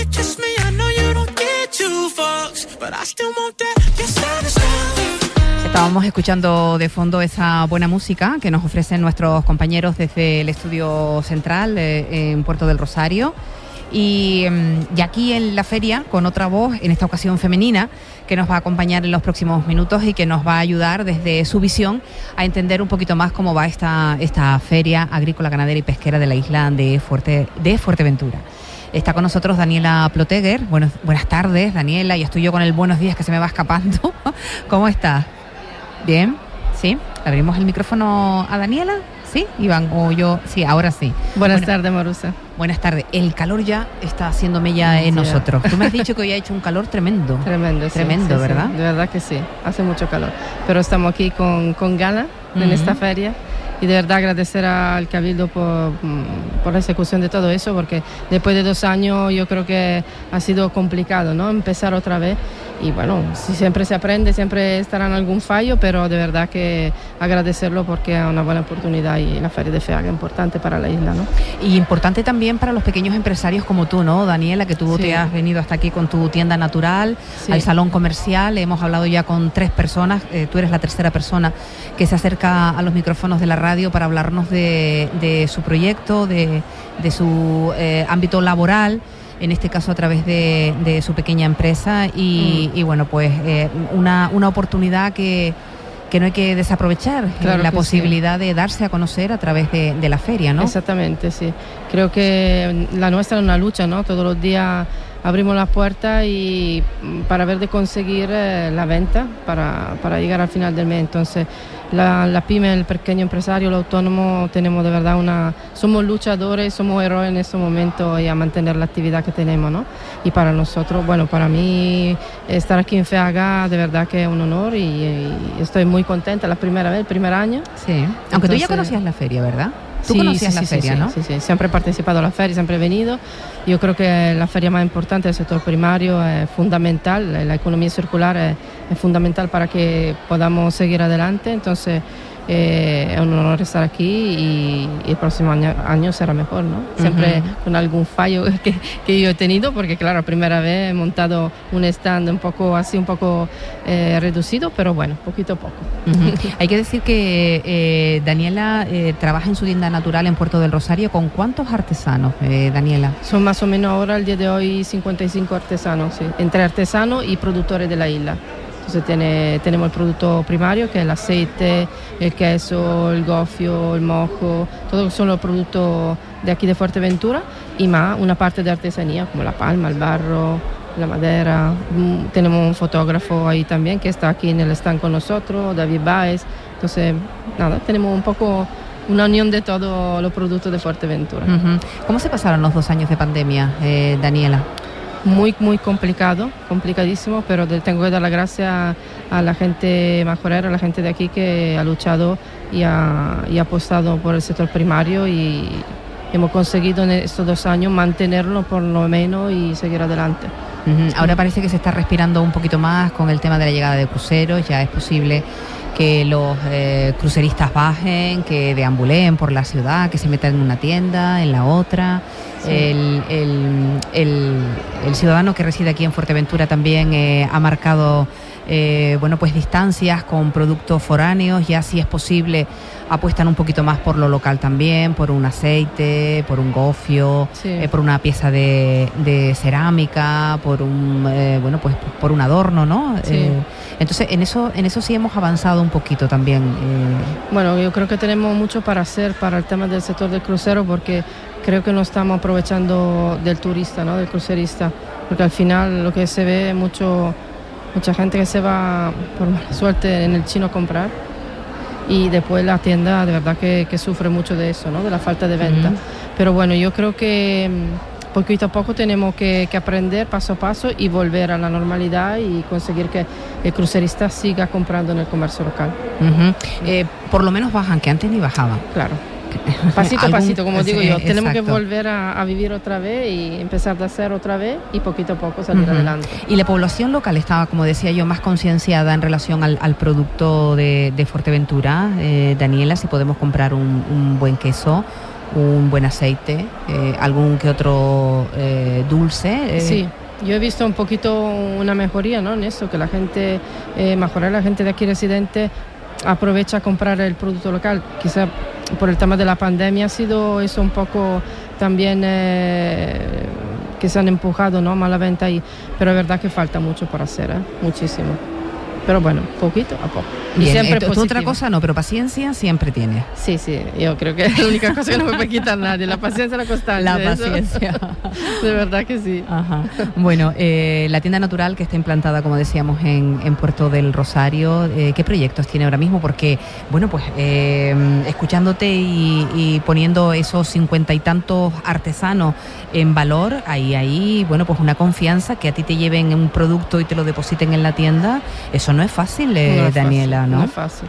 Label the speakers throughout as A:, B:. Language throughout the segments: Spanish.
A: you kiss me, I know you don't get two fucks, but I still want that.
B: Estábamos escuchando de fondo esa buena música que nos ofrecen nuestros compañeros desde el estudio central eh, en Puerto del Rosario. Y, mm, y aquí en la feria, con otra voz, en esta ocasión femenina, que nos va a acompañar en los próximos minutos y que nos va a ayudar desde su visión a entender un poquito más cómo va esta, esta feria agrícola, ganadera y pesquera de la isla de, Fuerte, de Fuerteventura. Está con nosotros Daniela Ploteger. Buenos, buenas tardes, Daniela. Y estoy yo con el buenos días que se me va escapando. ¿Cómo estás? Bien, ¿sí? ¿Le abrimos el micrófono a Daniela? ¿Sí, Iván? O yo, sí, ahora sí.
C: Buenas
B: Bueno,
C: tardes, Marusa.
B: Buenas tardes. El calor ya está haciendo mella en
C: Sí.
B: nosotros. Tú me has dicho que hoy ha hecho un calor tremendo.
C: Tremendo, sí,
B: Tremendo,
C: sí.
B: ¿verdad?
C: De verdad que sí, hace mucho calor. Pero estamos aquí con, con gana en
B: Ujú.
C: esta feria y de verdad agradecer al Cabildo por, mm, por la ejecución de todo eso, porque después de dos años yo creo que ha sido complicado, ¿no? Empezar otra vez. Y bueno, si siempre se aprende, siempre estará en algún fallo, pero de verdad que agradecerlo porque es una buena oportunidad y la feria de FEAG es importante para la isla, ¿no?
B: Y importante también para los pequeños empresarios como tú, ¿no, Daniela? Que tú
C: Sí.
B: te has venido hasta aquí con tu tienda natural,
C: Sí.
B: al salón comercial. Hemos hablado ya con tres personas. eh, tú eres la tercera persona que se acerca a los micrófonos de la radio para hablarnos de, de su proyecto, de, de su eh, ámbito laboral. En este caso a través de, de su pequeña empresa y,
C: Mm.
B: y bueno, pues eh, una, una oportunidad que, que no hay que desaprovechar, eh, la
C: que sí.
B: posibilidad de darse a conocer a través de, de la feria, ¿no?
C: Exactamente, sí. Creo que la nuestra es una lucha, ¿no? Todos los días abrimos la puerta y mm, para ver de conseguir eh, la venta para, para llegar al final del mes. Entonces, la, la pyme, el pequeño empresario, el autónomo, tenemos de verdad una... Somos luchadores, somos héroes en este momento y a mantener la actividad que tenemos, ¿no? Y para nosotros, bueno, para mí estar aquí en FEAGA de verdad que es un honor y, y estoy muy contenta. La primera vez, el primer año.
B: Sí, aunque tú ya conocías la feria, ¿verdad? Tú
C: Sí,
B: conocías
C: sí,
B: la
C: sí,
B: feria,
C: sí,
B: ¿no?
C: Sí, sí, siempre he participado en la feria, siempre he venido. Yo creo que la feria más importante del sector primario es fundamental, la economía circular es, es fundamental para que podamos seguir adelante. Entonces, eh, es un honor estar aquí y, y el próximo año, año será mejor, ¿no? Siempre
B: Ujú.
C: con algún fallo que, que yo he tenido, porque claro, primera vez he montado un stand un poco así, un poco eh, reducido, pero bueno, poquito a poco.
B: Ujú. Hay que decir que eh, Daniela eh, trabaja en su tienda natural en Puerto del Rosario. ¿Con cuántos artesanos, eh, Daniela?
C: Son más o menos ahora, el día de hoy, 55 artesanos, sí, entre artesanos y productores de la isla. Entonces tenemos el producto primario, que es el aceite, el queso, el gofio, el mojo, todos son los productos de aquí de Fuerteventura y más una parte de artesanía, como la palma, el barro, la madera. Mm, Tenemos un fotógrafo ahí también que está aquí en el stand con nosotros, David Baez. Entonces, nada, tenemos un poco una unión de todos los productos de Fuerteventura.
B: ¿Cómo se pasaron los dos años de pandemia, eh, Daniela?
C: Muy, muy complicado, complicadísimo, pero tengo que dar las gracias a la gente majorera, a la gente de aquí que ha luchado y ha, y apostado por el sector primario y hemos conseguido en estos dos años mantenerlo por lo menos y seguir adelante.
B: Ahora parece que se está respirando un poquito más con el tema de la llegada de cruceros. Ya es posible que los eh, cruceristas bajen, que deambuleen por la ciudad, que se metan en una tienda, en la otra.
C: Sí.
B: El, el- el- el ciudadano que reside aquí en Fuerteventura también eh, ha marcado eh, bueno, pues distancias con productos foráneos. Ya si es posible apuestan un poquito más por lo local también, por un aceite, por un gofio,
C: Sí.
B: eh, por una pieza de, de cerámica, por un eh, bueno pues por un adorno, ¿no?
C: Sí.
B: Eh, entonces en eso en eso sí hemos avanzado un poquito también. eh,
C: Bueno, yo creo que tenemos mucho para hacer para el tema del sector del crucero porque creo que no estamos aprovechando del turista, ¿no? del crucerista, porque al final lo que se ve es mucho, mucha gente que se va por mala suerte en el chino a comprar y después la tienda de verdad que, que sufre mucho de eso, ¿no? de la falta de venta.
B: Ujú.
C: Pero bueno, yo creo que mm, poquito a poco tenemos que, que aprender paso a paso y volver a la normalidad y conseguir que el crucerista siga comprando en el comercio local.
B: ujú. Eh, por lo menos bajan, que antes ni bajaban.
C: Claro. Pasito a pasito, como digo
B: sí,
C: yo. Tenemos que
B: exacto.
C: volver a, a vivir otra vez y empezar de hacer otra vez y poquito a poco salir
B: Ujú.
C: adelante.
B: Y la población local estaba, como decía yo, más concienciada en relación al, al producto de, de Fuerteventura. Eh, Daniela, si podemos comprar un, un buen queso un buen aceite, eh, algún que otro eh, dulce. eh,
C: Sí, yo he visto un poquito una mejoría ¿no? en eso, que la gente, eh, mejorar la gente de aquí residente aprovecha a comprar el producto local. Quizá por el tema de la pandemia ha sido eso un poco también eh, que se han empujado ¿no? más la venta ahí, pero es verdad que falta mucho por hacer, ¿eh? muchísimo. Pero bueno, poquito a poco. Y
B: Bien,
C: siempre
B: eh, tú- tú otra cosa no, pero paciencia siempre tienes.
C: Sí, sí, yo creo que es la única cosa que no me puede quitar nadie, la paciencia y la constancia.
B: La
C: eso.
B: paciencia.
C: De verdad que sí.
B: Ajá. Bueno, eh, la tienda natural que está implantada, como decíamos, en, en Puerto del Rosario, eh, ¿qué proyectos tiene ahora mismo? Porque, bueno, pues eh, escuchándote y, y poniendo esos cincuenta y tantos artesanos en valor, ahí, ahí, bueno, pues una confianza que a ti te lleven un producto y te lo depositen en la tienda, eso no es fácil, eh,
C: No es fácil,
B: Daniela, ¿no?
C: No es fácil.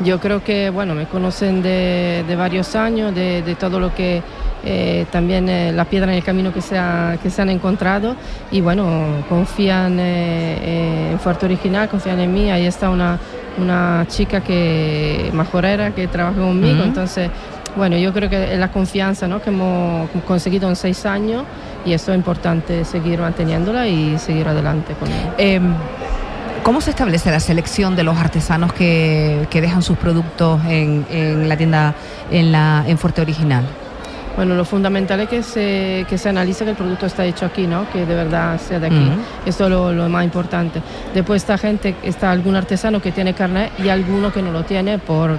C: Yo creo que, bueno, me conocen de, de varios años, de, de todo lo que eh, también eh, la piedra en el camino que se, ha- que se han encontrado y, bueno, confían eh, en Fuerte Original, confían en mí. Ahí está una, una chica que, majorera que trabaja conmigo, entonces, bueno, yo creo que es la confianza ¿no? que hemos conseguido en seis años y esto es importante seguir manteniéndola y seguir adelante con ella.
B: Eh, ¿Cómo se establece la selección de los artesanos que, que dejan sus productos en, en la tienda en, la, en Fuerte Original?
C: Bueno, lo fundamental es que se, que se analice que el producto está hecho aquí, ¿no? Que de verdad sea de aquí.
B: Ujú.
C: Esto es lo, lo más importante. Después esta gente, está algún artesano que tiene carnet y alguno que no lo tiene por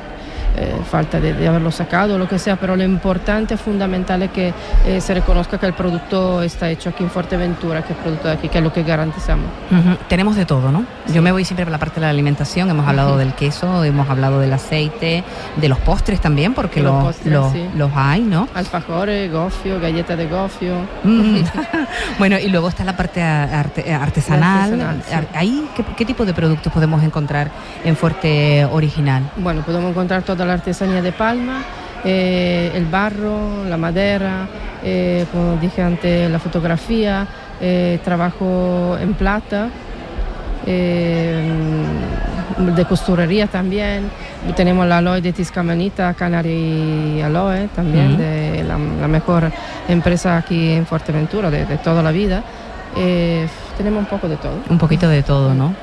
C: eh, falta de, de haberlo sacado o lo que sea, pero lo importante, fundamental es que eh, se reconozca que el producto está hecho aquí en Fuerteventura, que es producto de aquí, que es lo que garantizamos.
B: Ujú. Tenemos de todo, ¿no? Yo me voy siempre por la parte de la alimentación. Hemos hablado del queso, hemos hablado del aceite, de los postres también, porque
C: los
B: los,
C: postres,
B: los,
C: sí.
B: los hay, ¿no?
C: Alfajores, gofio, galletas de gofio.
B: Mm. bueno, y luego está la parte arte- artesanal.
C: Artesanal, sí.
B: Ahí, ¿qué, qué tipo de productos podemos encontrar en Fuerte Original?
C: Bueno, podemos encontrar toda la artesanía de Palma, eh, el barro, la madera, eh, como dije antes, la fotografía, eh, trabajo en plata, eh, de costurería también. Tenemos la aloe de Tiscamanita, Canary Aloe también, de la, la mejor empresa aquí en Fuerteventura de, de toda la vida. Tenemos un poco de todo.
B: Un poquito de todo, ¿no?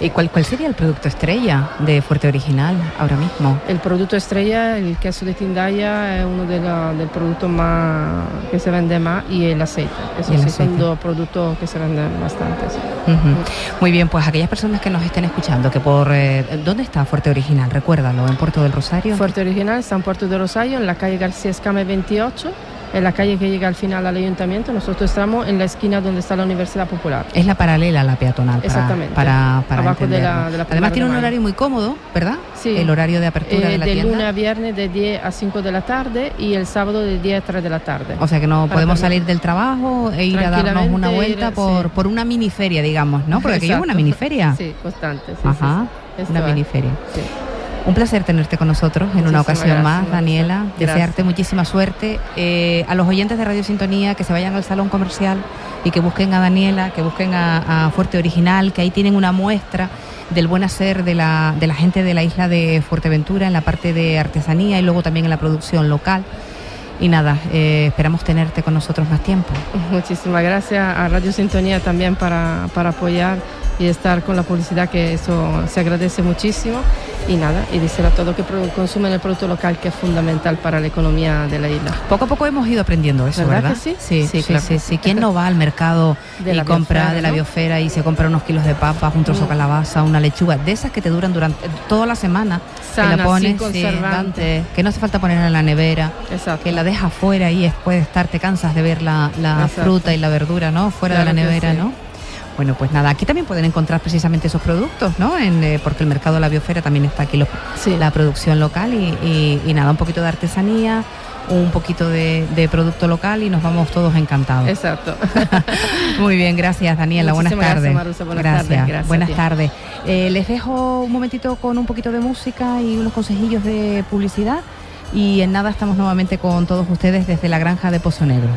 B: ¿Y cuál, cuál sería el producto estrella de Fuerte Original ahora mismo?
C: El producto estrella, el queso de Tindaya, es uno de los del productos más que se vende más y el aceite. Esos
B: Y el
C: sí
B: aceite.
C: son dos productos que se venden bastante. sí.
B: Ujú. Muy bien, pues aquellas personas que nos estén escuchando, que por... eh, ¿Dónde está Fuerte Original? Recuérdalo, en Puerto del Rosario.
C: Fuerte Original está en Puerto de Rosario, en la calle García Escame 28, en la calle que llega al final al ayuntamiento. Nosotros estamos en la esquina donde está la Universidad Popular.
B: Es la paralela a la peatonal. Para,
C: Exactamente.
B: Para, para
C: Abajo de la- de la
B: Además tiene
C: de
B: un
C: Mayo.
B: horario muy cómodo, ¿verdad?
C: Sí.
B: El horario de apertura
C: Eh,
B: de la
C: de
B: tienda.
C: lunes a viernes de 10 a 5 de la tarde y el sábado de 10 a 3 de la tarde.
B: O sea que no podemos salir del trabajo e ir a darnos una vuelta
C: ir,
B: por,
C: sí.
B: por una miniferia, digamos, ¿no? Porque aquello es una miniferia.
C: Sí, constante. sí,
B: Ajá, una miniferia. Un placer tenerte con nosotros en una ocasión
C: gracias,
B: más. Daniela.
C: Gracias.
B: Desearte muchísima suerte. Eh, a los oyentes de Radio Sintonía que se vayan al salón comercial y que busquen a Daniela, que busquen a, a Fuerte Original, que ahí tienen una muestra del buen hacer de la, de la gente de la isla de Fuerteventura en la parte de artesanía y luego también en la producción local. Y nada, eh, esperamos tenerte con nosotros más tiempo.
C: Muchísimas gracias a Radio Sintonía también para, para apoyar y estar con la publicidad, que eso se agradece muchísimo. Y nada, y decir a todos que consumen el producto local, que es fundamental para la economía de la isla.
B: Poco a poco hemos ido aprendiendo eso,
C: ¿Verdad
B: ¿verdad?
C: que sí?
B: Sí, sí,
C: Sí, claro.
B: sí, sí. ¿Quién no va al mercado
C: De
B: y
C: la
B: compra
C: biosfera,
B: de la
C: ¿no?
B: biosfera y se compra unos kilos de papas, un trozo de
C: Mm.
B: calabaza, una lechuga, de esas que te duran durante toda la semana? que
C: Sana,
B: la pones,
C: sin conservante.
B: Que no hace falta ponerla en la nevera,
C: Exacto.
B: que la dejas fuera y después de estar te cansas de ver la, fruta y la verdura, ¿no? Fuera
C: Claro
B: de la
C: que
B: nevera. ¿no? Bueno, pues nada, aquí también pueden encontrar precisamente esos productos, ¿no? En, eh, porque el mercado de la biosfera también está aquí,
C: Sí.
B: la producción local y, y- y nada, un poquito de artesanía, un poquito de, de producto local y nos vamos todos encantados.
C: Exacto.
B: Muy bien, gracias Daniela, buenas tardes.
C: gracias, Marusa, buenas tardes, gracias
B: buenas tardes. Eh, les dejo un momentito con un poquito de música y unos consejillos de publicidad y en nada estamos nuevamente con todos ustedes desde la granja de Pozo Negro.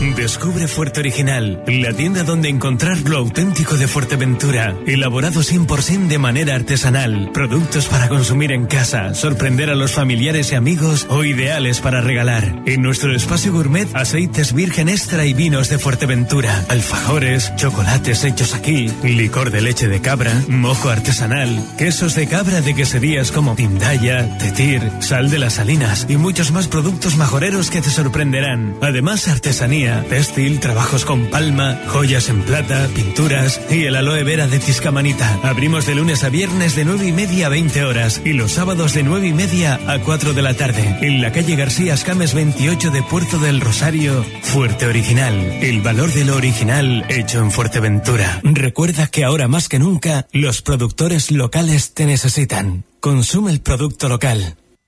D: Descubre Fuerte Original, la tienda donde encontrar lo auténtico de Fuerteventura, elaborado 100% de manera artesanal, productos para consumir en casa, sorprender a los familiares y amigos o ideales para regalar. En nuestro espacio gourmet, aceites virgen extra y vinos de Fuerteventura, alfajores, chocolates hechos aquí, licor de leche de cabra, mojo artesanal, quesos de cabra de queserías como Tindaya, Tetir, sal de las salinas y muchos más productos majoreros que te sorprenderán. Además, artesanía, trabajos con palma, joyas en plata, pinturas y el aloe vera de Tiscamanita. Abrimos de lunes a viernes de 9 y media a 20 horas y los sábados de 9 y media a 4 de la tarde. En la calle García Escames 28 de Puerto del Rosario, Fuerte Original. El valor de lo original hecho en Fuerteventura. Recuerda que ahora más que nunca los productores locales te necesitan. Consume el producto local.